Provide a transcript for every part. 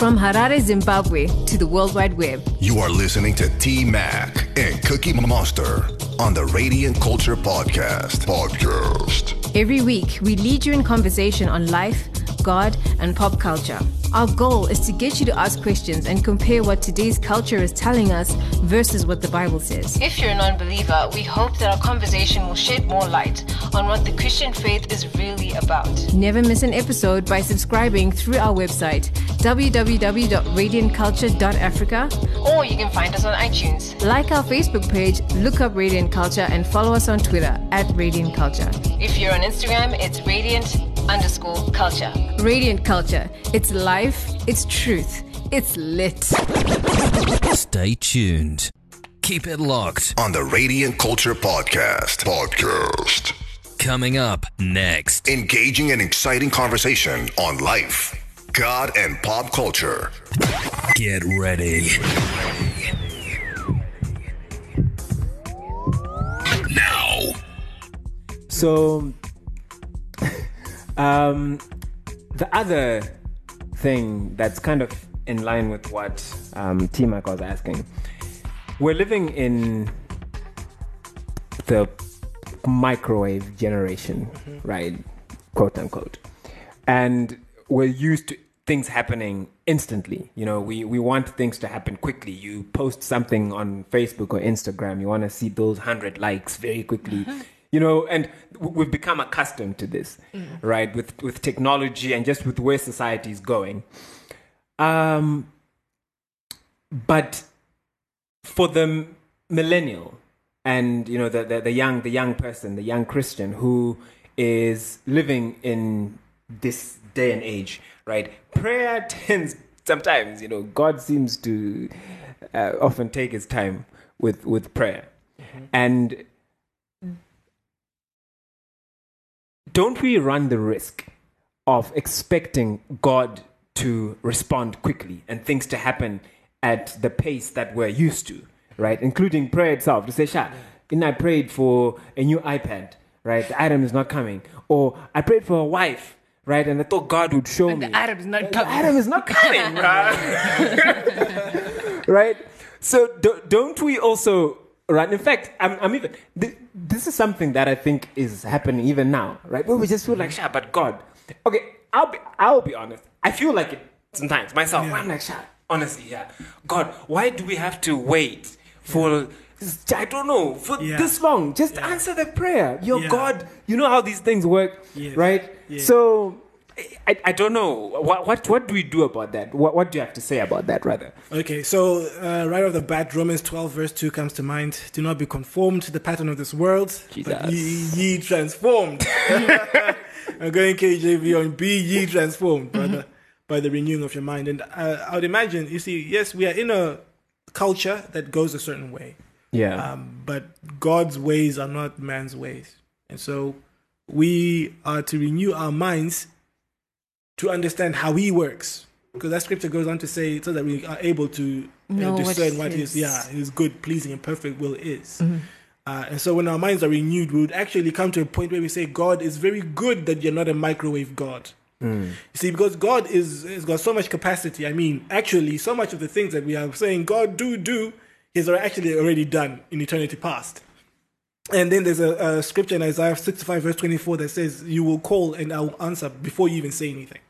From Harare, Zimbabwe to the World Wide Web. You are listening to T Mac and Cookie Monster on the Radiant Culture Podcast. Podcast. Every week, we lead you in conversation on life, God, and pop culture. Our goal is to get you to ask questions and compare what today's culture is telling us versus what the Bible says. If you're a non believer, we hope that our conversation will shed more light on what the Christian faith is really about. Never miss an episode by subscribing through our website, www.radiantculture.africa, or you can find us on iTunes. Like our Facebook page, look up Radiant Culture, and follow us on Twitter at Radiant Culture. If you're on Instagram, it's Radiant underscore culture. Radiant Culture. It's life, it's truth, it's lit. Stay tuned. Keep it locked. On the Radiant Culture Podcast. Podcast. Coming up next. Engaging and exciting conversation on life, God, and pop culture. Get ready. Now. So, um, the other thing that's kind of in line with what um, T Mac was asking, we're living in the microwave generation, right? Quote unquote. And we're used to things happening instantly. You know, we, we want things to happen quickly. You post something on Facebook or Instagram, you want to see those 100 likes very quickly. You know, and we've become accustomed to this, right? With with technology and just with where society is going. Um, but for the millennial and you know the, the the young the young person the young christian who is living in this day and age right prayer tends sometimes you know god seems to uh, often take his time with with prayer and don't we run the risk of expecting God to respond quickly and things to happen at the pace that we're used to, right? Including prayer itself. To say, Sha, and I prayed for a new iPad, right? The item is not coming. Or I prayed for a wife, right? And I thought God would show me. The item is not coming. The item is not coming, right? right? So do, don't we also run? In fact, I'm, I'm even. Th- this is something that I think is happening even now, right? Where we just feel like, Sha, but God. Okay, I'll be, I'll be honest. I feel like it sometimes myself. I'm like, Sha, honestly, yeah. God, why do we have to wait for? I don't know for Yeah. this long. Just answer the prayer. Your Yeah. God, you know how these things work, Yes. right? So I, I don't know what, what what do we do about that? What what do you have to say about that, rather? Okay, so uh, right off the bat, Romans 12, verse 2 comes to mind. Do not be conformed to the pattern of this world, but ye, ye transformed. I'm going KJV on be ye transformed, brother, by the renewing of your mind. And uh, I would imagine, you see, yes, we are in a culture that goes a certain way, Yeah, um, but God's ways are not man's ways. And so we are to renew our minds to understand how he works. Because that scripture goes on to say, so that we are able to uh, Know what discern what his- his, yeah, his good, pleasing, and perfect will is. Uh, and so when our minds are renewed, we would actually come to a point where we say, God is very good that you're not a microwave God. You see, because God is has got so much capacity. I mean, actually, so much of the things that we are saying God do do, He's actually already done in eternity past. And then there's a, a scripture in Isaiah 65 verse 24 that says, "You will call and I will answer before you even say anything."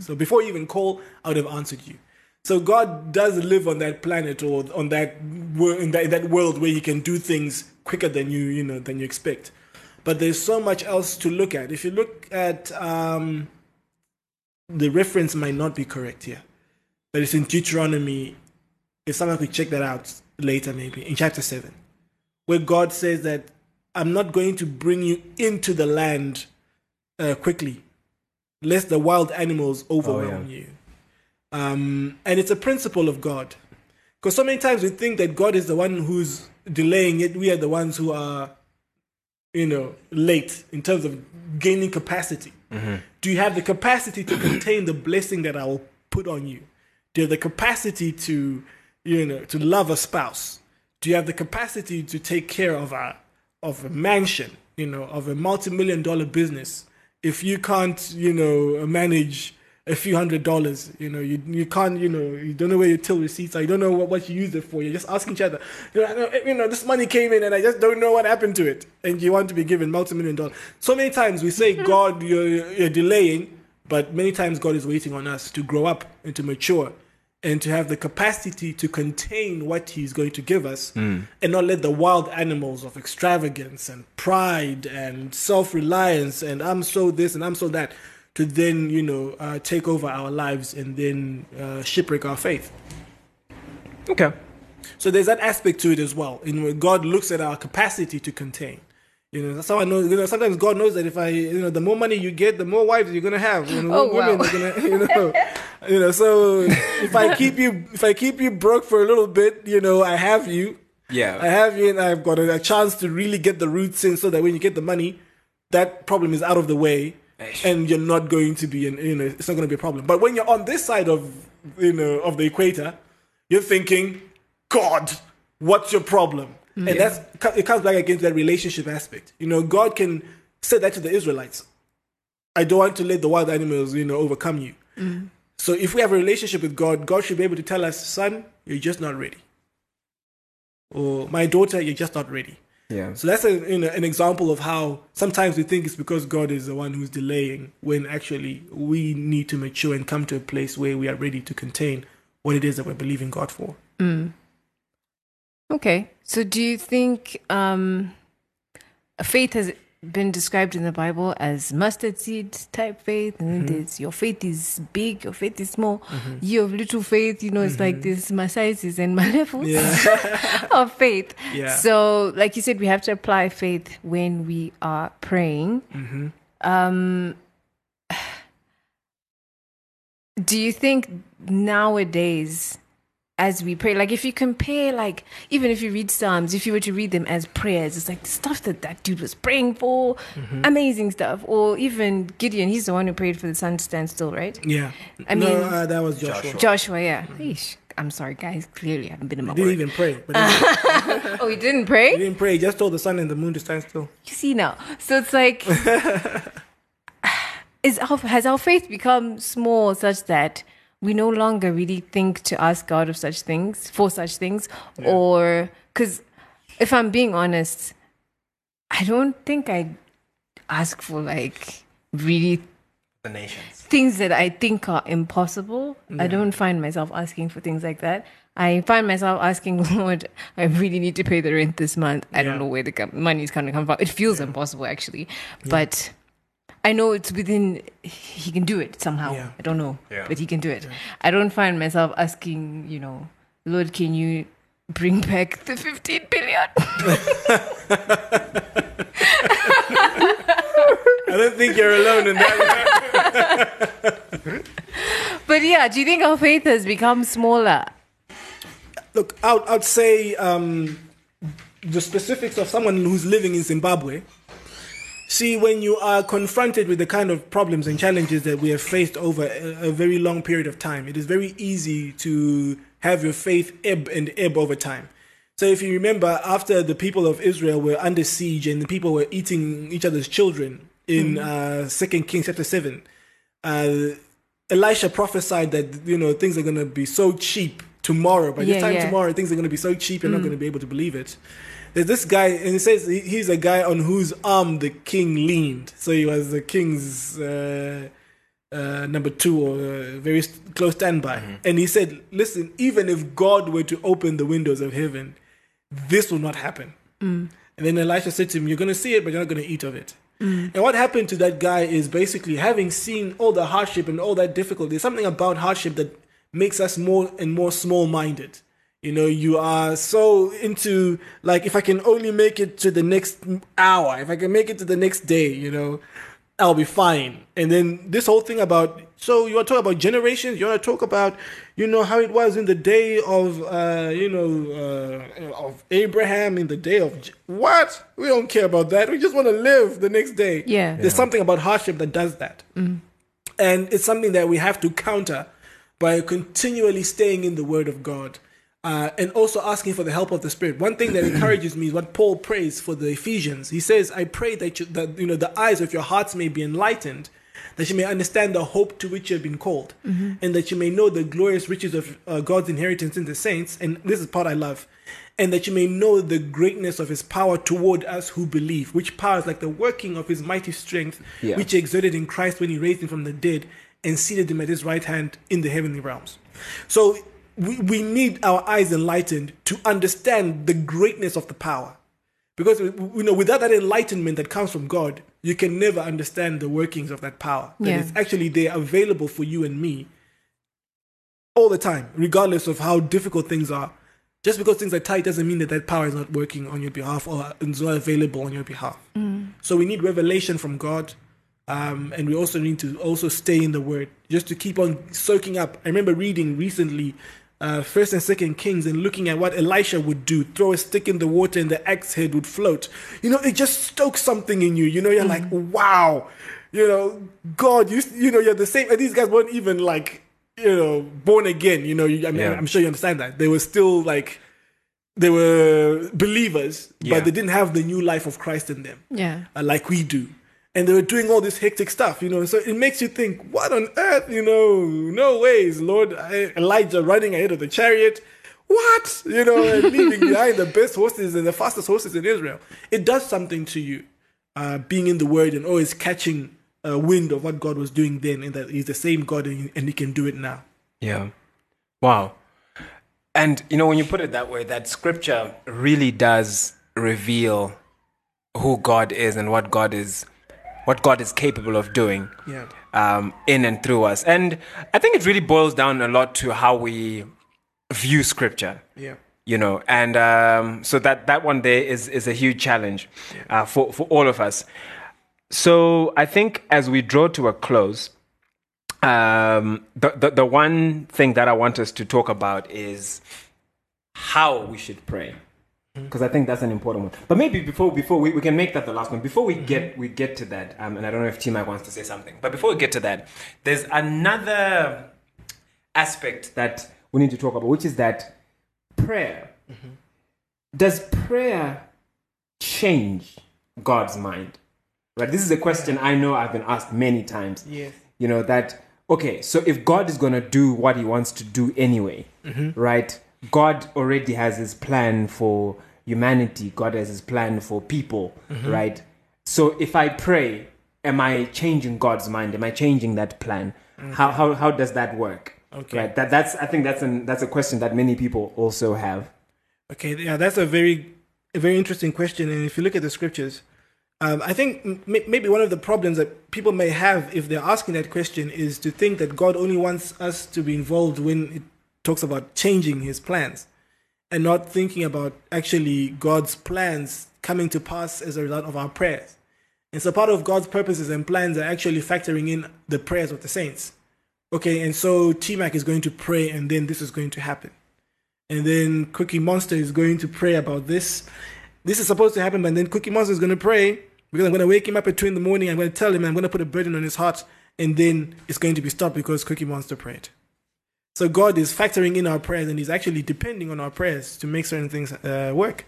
So before you even call, I would have answered you. So God does live on that planet or on that in that, in that world where He can do things quicker than you you know than you expect. But there's so much else to look at. If you look at um, the reference might not be correct here, but it's in Deuteronomy. If someone could check that out later, maybe in chapter seven, where God says that I'm not going to bring you into the land uh, quickly, lest the wild animals overwhelm you. Um, and it's a principle of God. Because so many times we think that God is the one who's delaying it. We are the ones who are, you know, late in terms of gaining capacity. Do you have the capacity to contain the blessing that I will put on you? Do you have the capacity to, you know, to love a spouse? Do you have the capacity to take care of a of a mansion, you know, of a multi-million dollar business? If you can't, you know, manage a few hundred dollars. You know, you you can't, you know, you don't know where your till receipts are. You don't know what, what you use it for. You're just asking each other. You know, you know, this money came in and I just don't know what happened to it. And you want to be given multi-million dollars. So many times we say, mm-hmm. God, you're, you're delaying, but many times God is waiting on us to grow up and to mature and to have the capacity to contain what he's going to give us and not let the wild animals of extravagance and pride and self-reliance and i'm so this and i'm so that to then you know uh, take over our lives and then uh, shipwreck our faith. Okay. so there's that aspect to it as well in where god looks at our capacity to contain you know, that's how I know. You know, sometimes God knows that if I, you know, the more money you get, the more wives you're gonna have. You know, Oh, women wow. are gonna, you know, you know. So if I keep you, if I keep you broke for a little bit, you know, I have you. Yeah. I have you, and I've got a, a chance to really get the roots in, so that when you get the money, that problem is out of the way, Eish. and you're not going to be, in, you know, it's not going to be a problem. But when you're on this side of, you know, of the equator, you're thinking, God, what's your problem? Mm. And that's it comes back against that relationship aspect. You know, God can say that to the Israelites. I don't want to let the wild animals, you know, overcome you. Mm. So if we have a relationship with God, God should be able to tell us, son, you're just not ready. Or my daughter, you're just not ready. Yeah. So that's a, you know, an example of how sometimes we think it's because God is the one who's delaying when actually we need to mature and come to a place where we are ready to contain what it is that we're believing God for. Mm. Okay. So do you think um, faith has been described in the Bible as mustard seed type faith? And then there's your faith is big, your faith is small. You have little faith, you know, it's like this my sizes and my levels of faith. Yeah. So, like you said, we have to apply faith when we are praying. Um, do you think nowadays as we pray like if you compare like even if you read psalms if you were to read them as prayers it's like stuff that that dude was praying for amazing stuff or even gideon he's the one who prayed for the sun to stand still right Yeah. I no, mean- uh, that was Joshua. Joshua. joshua yeah Eesh, i'm sorry guys clearly i haven't been in my He didn't word even pray. But he, oh he didn't pray. he didn't pray. He just told the sun and the moon to stand still. you see now so it's like is our, has our faith become small such that we no longer really think to ask god of such things for such things or because if i'm being honest i don't think i ask for like really The nations. things that I think are impossible. I don't find myself asking for things like that. I find myself asking, Lord, I really need to pay the rent this month. I don't know where the money is going to come from. It feels impossible, actually. But I know it's within, he can do it somehow. Yeah. I don't know, Yeah. but he can do it. I don't find myself asking, you know, Lord, can you bring back the 15 billion? I don't think you're alone in that. but yeah, do you think our faith has become smaller? Look, I would, I'd say um, the specifics of someone who's living in Zimbabwe. See, when you are confronted with the kind of problems and challenges that we have faced over a, a very long period of time, it is very easy to have your faith ebb and ebb over time. So, if you remember, after the people of Israel were under siege and the people were eating each other's children in uh, Second Kings chapter seven, uh, Elisha prophesied that you know things are going to be so cheap tomorrow. By Yeah, this time yeah. tomorrow, things are going to be so cheap, you're not going to be able to believe it. There's this guy, and he says he's a guy on whose arm the king leaned. So he was the king's uh, uh, number two or uh, very close standby. And he said, "Listen, even if God were to open the windows of heaven, this will not happen." And then Elisha said to him, You're going to see it, but you're not going to eat of it. And what happened to that guy is basically having seen all the hardship and all that difficulty, something about hardship that makes us more and more small minded. You know, you are so into, like, if I can only make it to the next hour, if I can make it to the next day, you know, I'll be fine. And then this whole thing about so you want to talk about generations, you want to talk about you know how it was in the day of uh, you know uh, of Abraham in the day of J- what? We don't care about that. We just want to live the next day. Yeah. There's something about hardship that does that. And it's something that we have to counter by continually staying in the word of God. Uh, and also asking for the help of the Spirit. One thing that encourages me is what Paul prays for the Ephesians. He says, "I pray that you, that you know the eyes of your hearts may be enlightened, that you may understand the hope to which you have been called, and that you may know the glorious riches of uh, God's inheritance in the saints. And this is part I love. And that you may know the greatness of his power toward us who believe, which power is like the working of his mighty strength, Yeah. which he exerted in Christ when he raised him from the dead and seated him at his right hand in the heavenly realms. So we, we need our eyes enlightened to understand the greatness of the power. Because you know, without that enlightenment that comes from God, you can never understand the workings of that power. That Yeah. it's actually there available for you and me all the time, regardless of how difficult things are. Just because things are tight doesn't mean that that power is not working on your behalf or is not available on your behalf. So we need revelation from God, um, and we also need to also stay in the Word, just to keep on soaking up. I remember reading recently, uh, First and Second Kings, and looking at what Elisha would do: throw a stick in the water, and the axe head would float. You know, it just stokes something in you. You know, you're like, wow. You know, God, you you know, you're the same. And these guys weren't even like, you know, born again. You know, you, I mean, Yeah. I'm sure you understand that they were still like they were believers, Yeah. but they didn't have the new life of Christ in them Yeah. uh, like we do. And they were doing all this hectic stuff, you know. So it makes you think, what on earth, you know? No ways, Lord. I, Elijah running ahead of the chariot. What? You know, and leaving behind the best horses and the fastest horses in Israel. It does something to you, uh, being in the Word and always catching a wind of what God was doing then, and that He's the same God and, and He can do it now. Yeah. Wow. And you know, when you put it that way, that scripture really does reveal who God is and what God is what God is capable of doing Yeah. um, in and through us. And I think it really boils down a lot to how we view scripture Yeah. you know and um, so that that one there is is a huge challenge uh, for for all of us so i think as we draw to a close um, the, the the one thing that i want us to talk about is how we should pray Mm-hmm. because i think that's an important one. But maybe before before we, we can make that the last one. Before we get mm-hmm. we get to that um, and i don't know if t-mac wants to say something but before we get to that there's another aspect that we need to talk about which is that prayer. Mm-hmm. Does prayer change god's mind? Right? This is a question i know i've been asked many times. Yes. you know that okay so if god is going to do what he wants to do anyway right god already has his plan for humanity god has his plan for people right? So if i pray am i changing god's mind? Am i changing that plan? How, how how does that work? Okay. right that that's i think that's an that's a question that many people also have. Okay, yeah, that's a very, a very interesting question. And if you look at the scriptures, um, I think m- maybe one of the problems that people may have if they're asking that question is to think that God only wants us to be involved when it talks about changing His plans, and not thinking about actually God's plans coming to pass as a result of our prayers. And so, part of God's purposes and plans are actually factoring in the prayers of the saints. Okay, and so T Mac is going to pray, and then this is going to happen and then Cookie Monster is going to pray about this. This is supposed to happen, but then Cookie Monster is going to pray because I'm going to wake him up at two in the morning. I'm going to tell him I'm going to put a burden on his heart, and then it's going to be stopped because Cookie Monster prayed. So God is factoring in our prayers, and He's actually depending on our prayers to make certain things uh, work.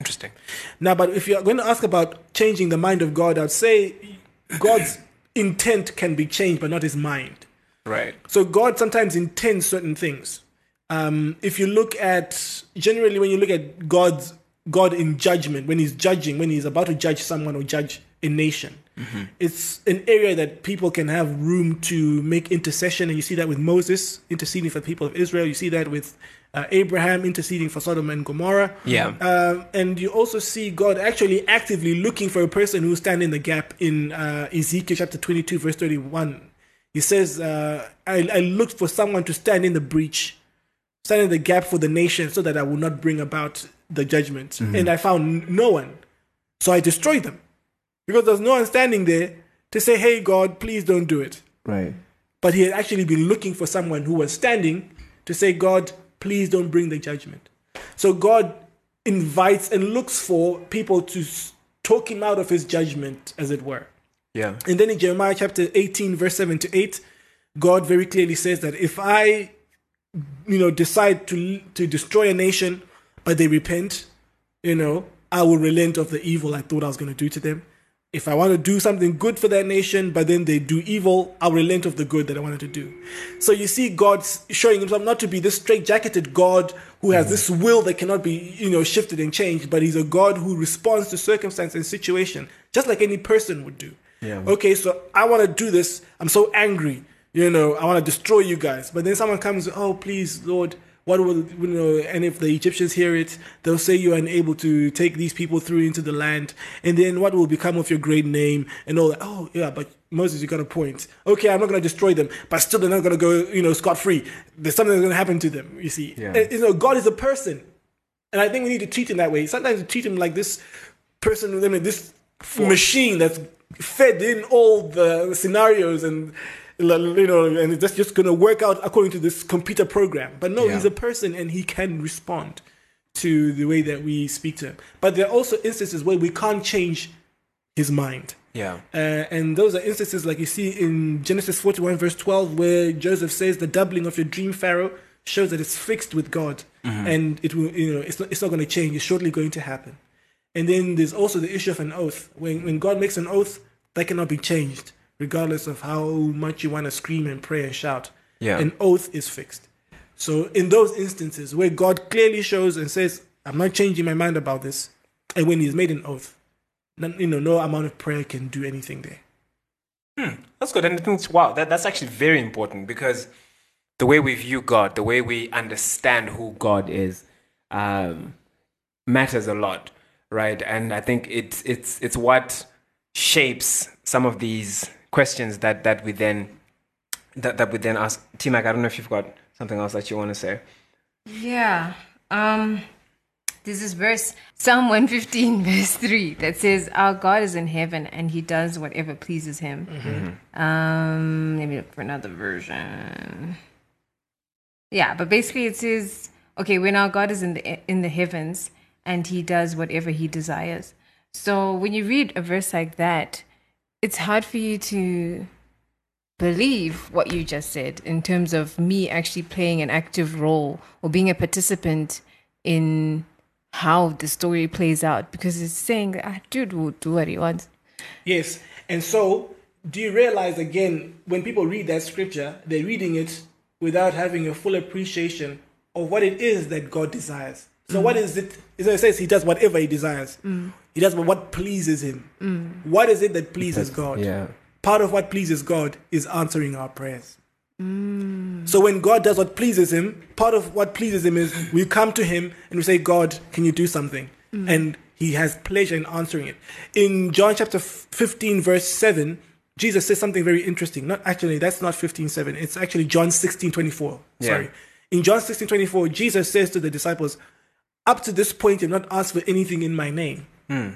interesting Now, but if you're going to ask about changing the mind of God, I'd say God's intent can be changed, but not His mind. right So God sometimes intends certain things. Um, if you look at generally when you look at God's God in judgment, when He's judging, when He's about to judge someone or judge a nation, it's an area that people can have room to make intercession, and you see that with Moses interceding for the people of Israel. You see that with uh, Abraham interceding for Sodom and Gomorrah. Yeah. Um, and you also see God actually actively looking for a person who stand in the gap in uh, Ezekiel chapter 22, verse 31. He says, uh, I, I looked for someone to stand in the breach, stand in the gap for the nation so that I will not bring about the judgment. And I found no one. So I destroyed them. Because there's no one standing there to say, hey, God, please don't do it. right But he had actually been looking for someone who was standing to say, God, please don't bring the judgment. So God invites and looks for people to talk him out of his judgment, as it were. yeah And then in Jeremiah chapter 18, verse 7 to 8, God very clearly says that if I, you know, decide to, to destroy a nation, but they repent, you know, I will relent of the evil I thought I was going to do to them. If I want to do something good for that nation, but then they do evil, I'll relent of the good that I wanted to do. So you see God showing himself not to be this straight-jacketed God who has mm-hmm. this will that cannot be, you know, shifted and changed, but he's a God who responds to circumstance and situation, just like any person would do. Yeah. Okay, so I want to do this. I'm so angry. You know, I want to destroy you guys. But then someone comes, oh, please, Lord, what will, you know, and if the Egyptians hear it, they'll say you are unable to take these people through into the land. And then what will become of your great name and all that? Oh, yeah, but Moses, you got a point. Okay, I'm not going to destroy them, but still they're not going to go, you know, scot free. There's something that's going to happen to them, you see. Yeah. And, you know, God is a person. And I think we need to treat him that way. Sometimes we treat him like this person, I mean, this machine that's fed in all the scenarios and you know, and that's just going to work out according to this computer program. But no, Yeah. he's a person and he can respond to the way that we speak to him. But there are also instances where we can't change his mind. Yeah. Uh, and those are instances like you see in Genesis 41, verse 12, where Joseph says, The doubling of your dream, Pharaoh, shows that it's fixed with God. And it will, you know, it's not, it's not going to change. It's shortly going to happen. And then there's also the issue of an oath. When, when God makes an oath, that cannot be changed, regardless of how much you want to scream and pray and shout. Yeah. An oath is fixed. So in those instances where God clearly shows and says, I'm not changing my mind about this, and when he's made an oath, you know, no amount of prayer can do anything there. That's good. And I think, wow, that, that's actually very important because the way we view God, the way we understand who God is, um, matters a lot, right? And I think it's it's it's what shapes some of these questions that that we then that, that we then ask. T Mac, I don't know if you've got something else that you want to say. Yeah. Um this is verse Psalm 115 verse 3 that says our God is in heaven and he does whatever pleases him. Um let me look for another version. Yeah, but basically it says okay, when our God is in the in the heavens and he does whatever he desires. So when you read a verse like that, it's hard for you to believe what you just said in terms of me actually playing an active role or being a participant in how the story plays out because it's saying that ah, dude will do what he wants. Yes. And so, do you realize again, when people read that scripture, they're reading it without having a full appreciation of what it is that God desires. So, what is it? So it says he does whatever he desires. He does what pleases him. Mm. What is it that pleases God? Yeah. Part of what pleases God is answering our prayers. Mm. So when God does what pleases him, part of what pleases him is we come to him and we say, God, can you do something? Mm. And he has pleasure in answering it. In John chapter 15, verse 7, Jesus says something very interesting. Not actually, that's not 15, 7. It's actually John 16, 24. Yeah. Sorry. In John 16, 24, Jesus says to the disciples, Up to this point, you've not asked for anything in my name. Hmm.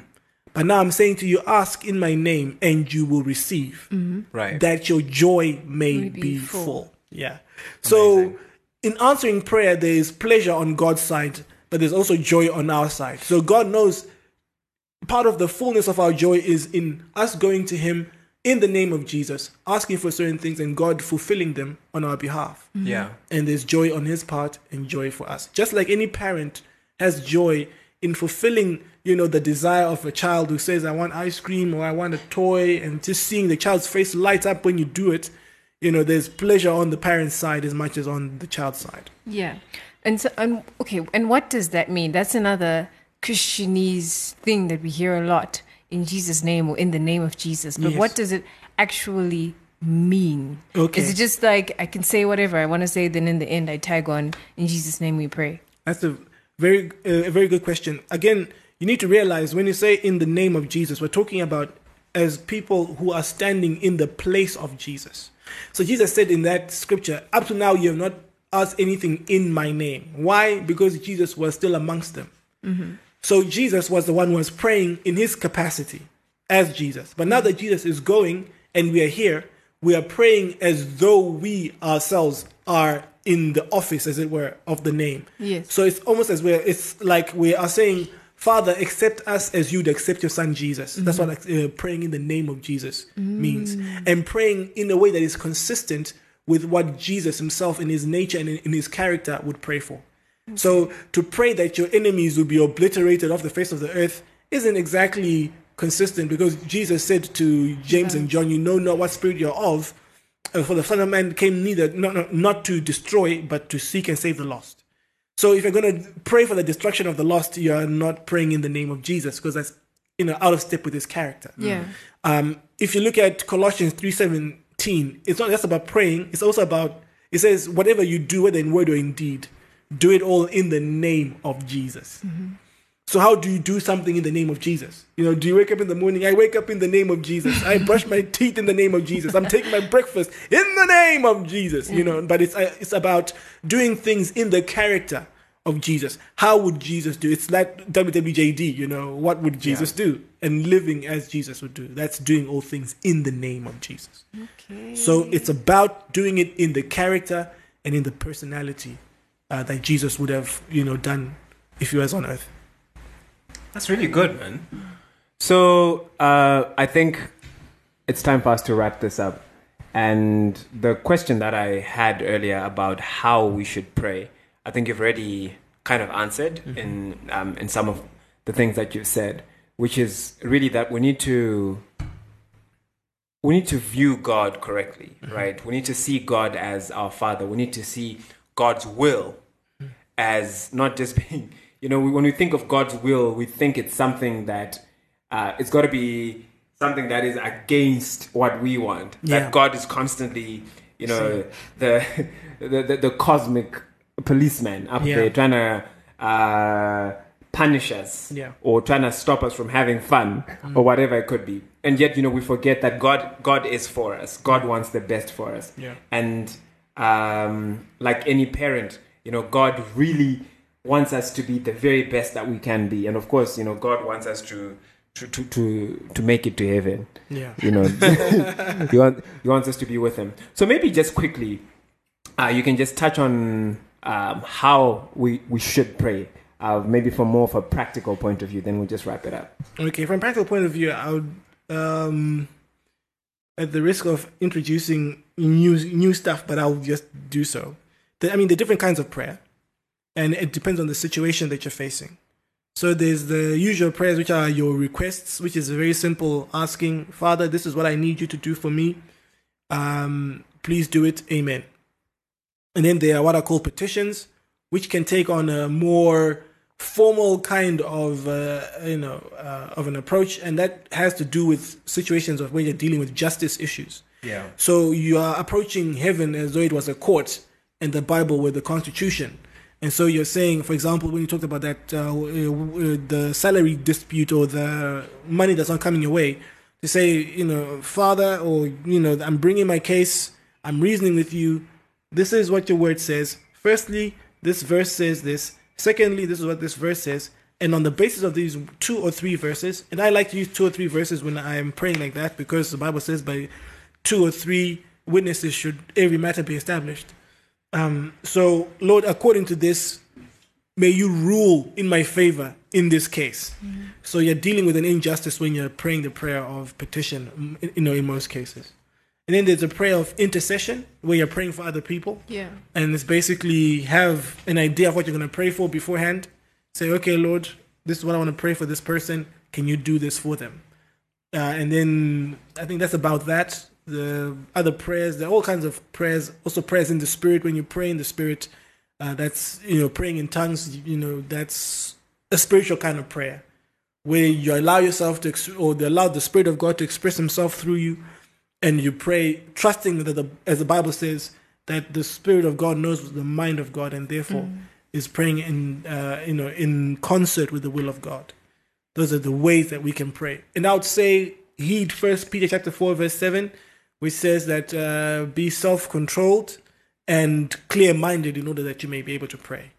But now I'm saying to you, ask in my name and you will receive mm-hmm. Right. that your joy may, May be, be full. full. Yeah. So in answering prayer, there is pleasure on God's side, but there's also joy on our side. So God knows part of the fullness of our joy is in us going to Him in the name of Jesus, asking for certain things and God fulfilling them on our behalf. yeah. And there's joy on His part and joy for us. Just like any parent has joy in fulfilling, you know, the desire of a child who says, I want ice cream or I want a toy, and just seeing the child's face light up when you do it, you know, there's pleasure on the parent's side as much as on the child's side. Yeah. And so and okay, and what does that mean? That's another Christianese thing that we hear a lot in Jesus' name or in the name of Jesus. But Yes. what does it actually mean? Okay. Is it just like I can say whatever I want to say, then in the end I tag on in Jesus' name we pray? That's a very, uh, a very good question. Again, you need to realize when you say in the name of Jesus, we're talking about as people who are standing in the place of Jesus. So Jesus said in that scripture, up to now you have not asked anything in my name. Why? Because Jesus was still amongst them. So Jesus was the one who was praying in his capacity as Jesus. But now that Jesus is going and we are here, we are praying as though we ourselves are in the office, as it were, of the name. Yes. So it's almost as we're, it's like we are saying, Father, accept us as you'd accept your son Jesus. Mm-hmm. That's what uh, praying in the name of Jesus mm. means. And praying in a way that is consistent with what Jesus himself in his nature and in, in his character would pray for. Mm. So to pray that your enemies will be obliterated off the face of the earth isn't exactly consistent because Jesus said to James and John, "You know not what spirit you're of." And for the Son of Man came neither not, not, not to destroy, but to seek and save the lost. So if you're going to pray for the destruction of the lost, you are not praying in the name of Jesus because that's you know out of step with his character. Yeah. Um, if you look at Colossians three seventeen, it's not just about praying; it's also about it says whatever you do, whether in word or in deed, do it all in the name of Jesus. So how do you do something in the name of Jesus? You know, do you wake up in the morning? I wake up in the name of Jesus. I brush my teeth in the name of Jesus. I'm taking my breakfast in the name of Jesus. You know, but it's uh, it's about doing things in the character of Jesus. How would Jesus do? It's like WWJD. You know, what would Jesus do? And living as Jesus would do. That's doing all things in the name of Jesus. Okay. So it's about doing it in the character and in the personality uh, that Jesus would have, you know, done if he was on earth. That's really good, man. So uh, I think it's time for us to wrap this up. And the question that I had earlier about how we should pray, I think you've already kind of answered in um, in some of the things that you've said, which is really that we need to we need to view God correctly, right? We need to see God as our Father. We need to see God's will as not just being, you know, when we think of God's will, we think it's something that uh, it's got to be something that is against what we want. Yeah. That God is constantly, you know, the, the, the the cosmic policeman up Yeah. there trying to uh, punish us Yeah. or trying to stop us from having fun or whatever it could be. And yet, you know, we forget that God God is for us. God wants the best for us. Yeah. And um, like any parent, you know, God really wants us to be the very best that we can be. And of course, you know, God wants us to to to to, to make it to heaven. Yeah. You know, he, want, he wants us to be with him. So maybe just quickly, uh, you can just touch on um, how we, we should pray. Uh, maybe from more of a practical point of view, then we'll just wrap it up. Okay, from a practical point of view, I would, um, at the risk of introducing new new stuff, but I'll just do so. The, I mean, the different kinds of prayer, and it depends on the situation that you're facing. So there's the usual prayers, which are your requests, which is very simple, asking Father, this is what I need you to do for me. Um, please do it. Amen. And then there are what are called petitions, which can take on a more formal kind of uh, you know uh, of an approach, and that has to do with situations of where you're dealing with justice issues. Yeah. So you are approaching heaven as though it was a court, and the Bible were the Constitution. And so you're saying, for example, when you talked about that, uh, uh, the salary dispute or the money that's not coming your way, to say, you know, Father, or you know, I'm bringing my case, I'm reasoning with you. This is what your word says. Firstly, this verse says this. Secondly, this is what this verse says. And on the basis of these two or three verses, and I like to use two or three verses when I am praying like that because the Bible says by two or three witnesses should every matter be established. Um, so, Lord, according to this, may you rule in my favor in this case. So you're dealing with an injustice when you're praying the prayer of petition, mm, you know, in most cases. And then there's a prayer of intercession where you're praying for other people. Yeah. And it's basically have an idea of what you're going to pray for beforehand. Say, okay, Lord, this is what I want to pray for this person. Can you do this for them? Uh, and then I think that's about that. The other prayers, there are all kinds of prayers. Also, prayers in the spirit. When you pray in the spirit, uh, that's you know praying in tongues. You know that's a spiritual kind of prayer where you allow yourself to ex- or they allow the spirit of God to express Himself through you, and you pray trusting that the as the Bible says that the spirit of God knows the mind of God and therefore is praying in uh, you know in concert with the will of God. Those are the ways that we can pray. And I would say heed First Peter chapter four verse seven, which says that uh, be self-controlled and clear-minded in order that you may be able to pray.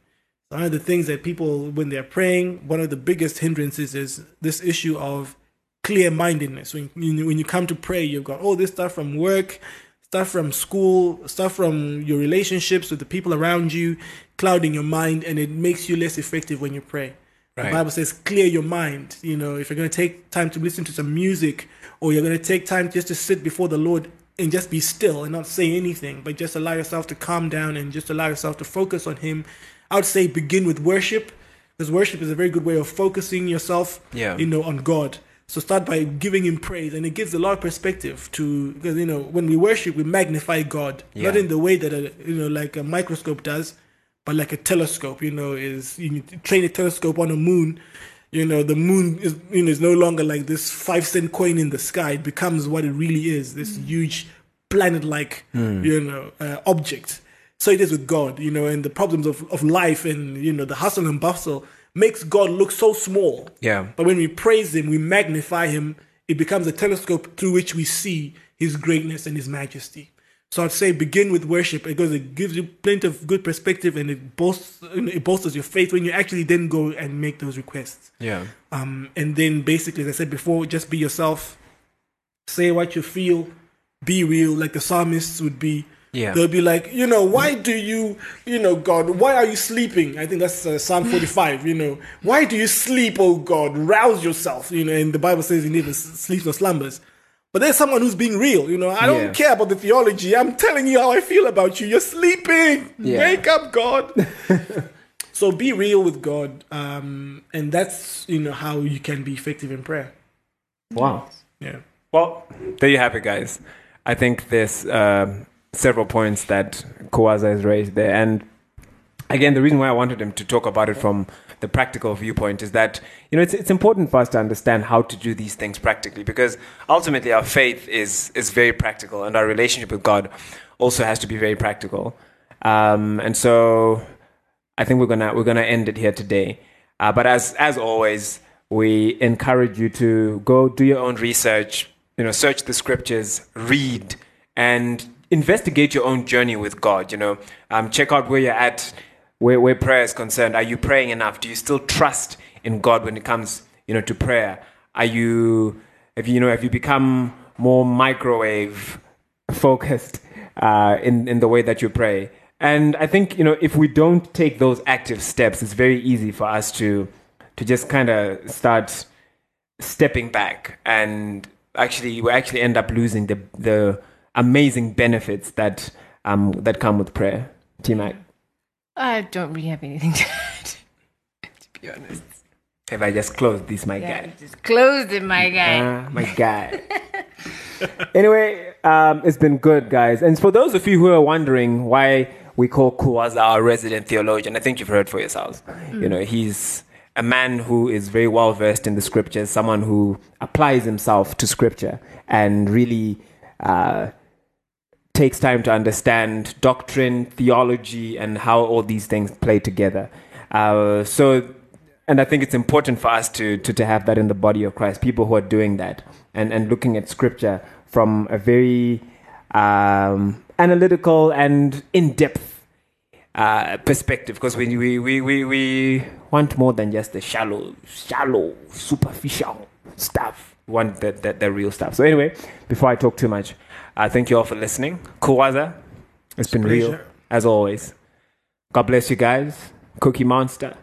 One of the things that people, when they're praying, one of the biggest hindrances is this issue of clear-mindedness. When you, when you come to pray, you've got all this stuff from work, stuff from school, stuff from your relationships with the people around you, clouding your mind, and it makes you less effective when you pray. The Bible says, clear your mind. You know, if you're going to take time to listen to some music, or you're going to take time just to sit before the Lord and just be still and not say anything, but just allow yourself to calm down and just allow yourself to focus on Him. I would say begin with worship, because worship is a very good way of focusing yourself, Yeah. you know, on God. So start by giving him praise, and it gives a lot of perspective to because you know when we worship, we magnify God, Yeah. not in the way that a, you know like a microscope does, but like a telescope. You know, is you need to train a telescope on a moon. You know, the moon is you know is no longer like this five cent coin in the sky. It becomes what it really is: this huge planet-like you know uh, object. So it is with God, you know, and the problems of, of life and you know the hustle and bustle makes God look so small. Yeah. But when we praise Him, we magnify Him. It becomes a telescope through which we see His greatness and His majesty. So I'd say begin with worship because it gives you plenty of good perspective and it bolsters, it bolsters your faith when you actually then go and make those requests. Yeah. Um, and then basically, as I said before, just be yourself. Say what you feel. Be real, like the psalmists would be. Yeah. They'll be like, you know, why do you, you know, God, why are you sleeping? I think that's uh, Psalm 45, you know. Why do you sleep, oh God? Rouse yourself, you know, and the Bible says he neither sleeps nor slumbers. But there's someone who's being real, you know. I don't Yeah. care about the theology. I'm telling you how I feel about you. You're sleeping. Yeah. Wake up, God. so be real with God. Um, and that's, you know, how you can be effective in prayer. Wow. Yeah. Well, there you have it, guys. I think there's um several points that Kuwaza has raised there. And again, the reason why I wanted him to talk about it from the practical viewpoint is that, you know, it's, it's important for us to understand how to do these things practically because ultimately our faith is, is very practical and our relationship with God also has to be very practical. Um, and so I think we're gonna we're gonna end it here today. Uh, but as as always, we encourage you to go do your own research. You know, search the scriptures, read, and investigate your own journey with God. You know, um, check out where you're at, where where prayer is concerned. Are you praying enough? Do you still trust in God when it comes, you know, to prayer? Are you have you, you know have you become more microwave focused uh, in in the way that you pray. And I think you know if we don't take those active steps, it's very easy for us to to just kind of start stepping back and actually we actually end up losing the the amazing benefits that um that come with prayer. T Mac, I don't really have anything to add, to be honest. have I just closed this, my Yeah, guy? just closed it, my guy. Ah, my guy. anyway, um, it's been good, guys. And for those of you who are wondering why we call Kuwaza our resident theologian, I think you've heard for yourselves. You know, he's a man who is very well versed in the scriptures, someone who applies himself to scripture and really uh, takes time to understand doctrine, theology, and how all these things play together. Uh, so, and I think it's important for us to, to, to have that in the body of Christ, people who are doing that and, and looking at scripture from a very um, analytical and in depth uh, perspective because we, we, we, we, we want more than just the shallow, shallow, superficial stuff. We want the, the, the real stuff. So, anyway, before I talk too much, uh, thank you all for listening. Kuwaza, it's been real as always. God bless you guys. Cookie Monster,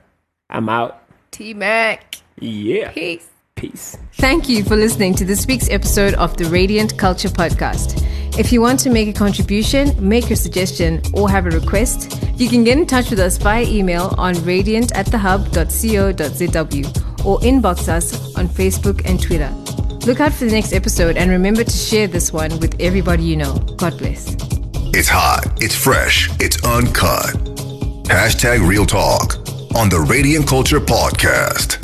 I'm out. T Mac. Yeah. Peace. Peace. Thank you for listening to this week's episode of the Radiant Culture Podcast. If you want to make a contribution, make a suggestion, or have a request, you can get in touch with us via email on radiant at thehub.co.zw or inbox us on Facebook and Twitter. Look out for the next episode and remember to share this one with everybody you know. God bless. It's hot, it's fresh, it's uncut. Hashtag Real Talk on the Radiant Culture Podcast.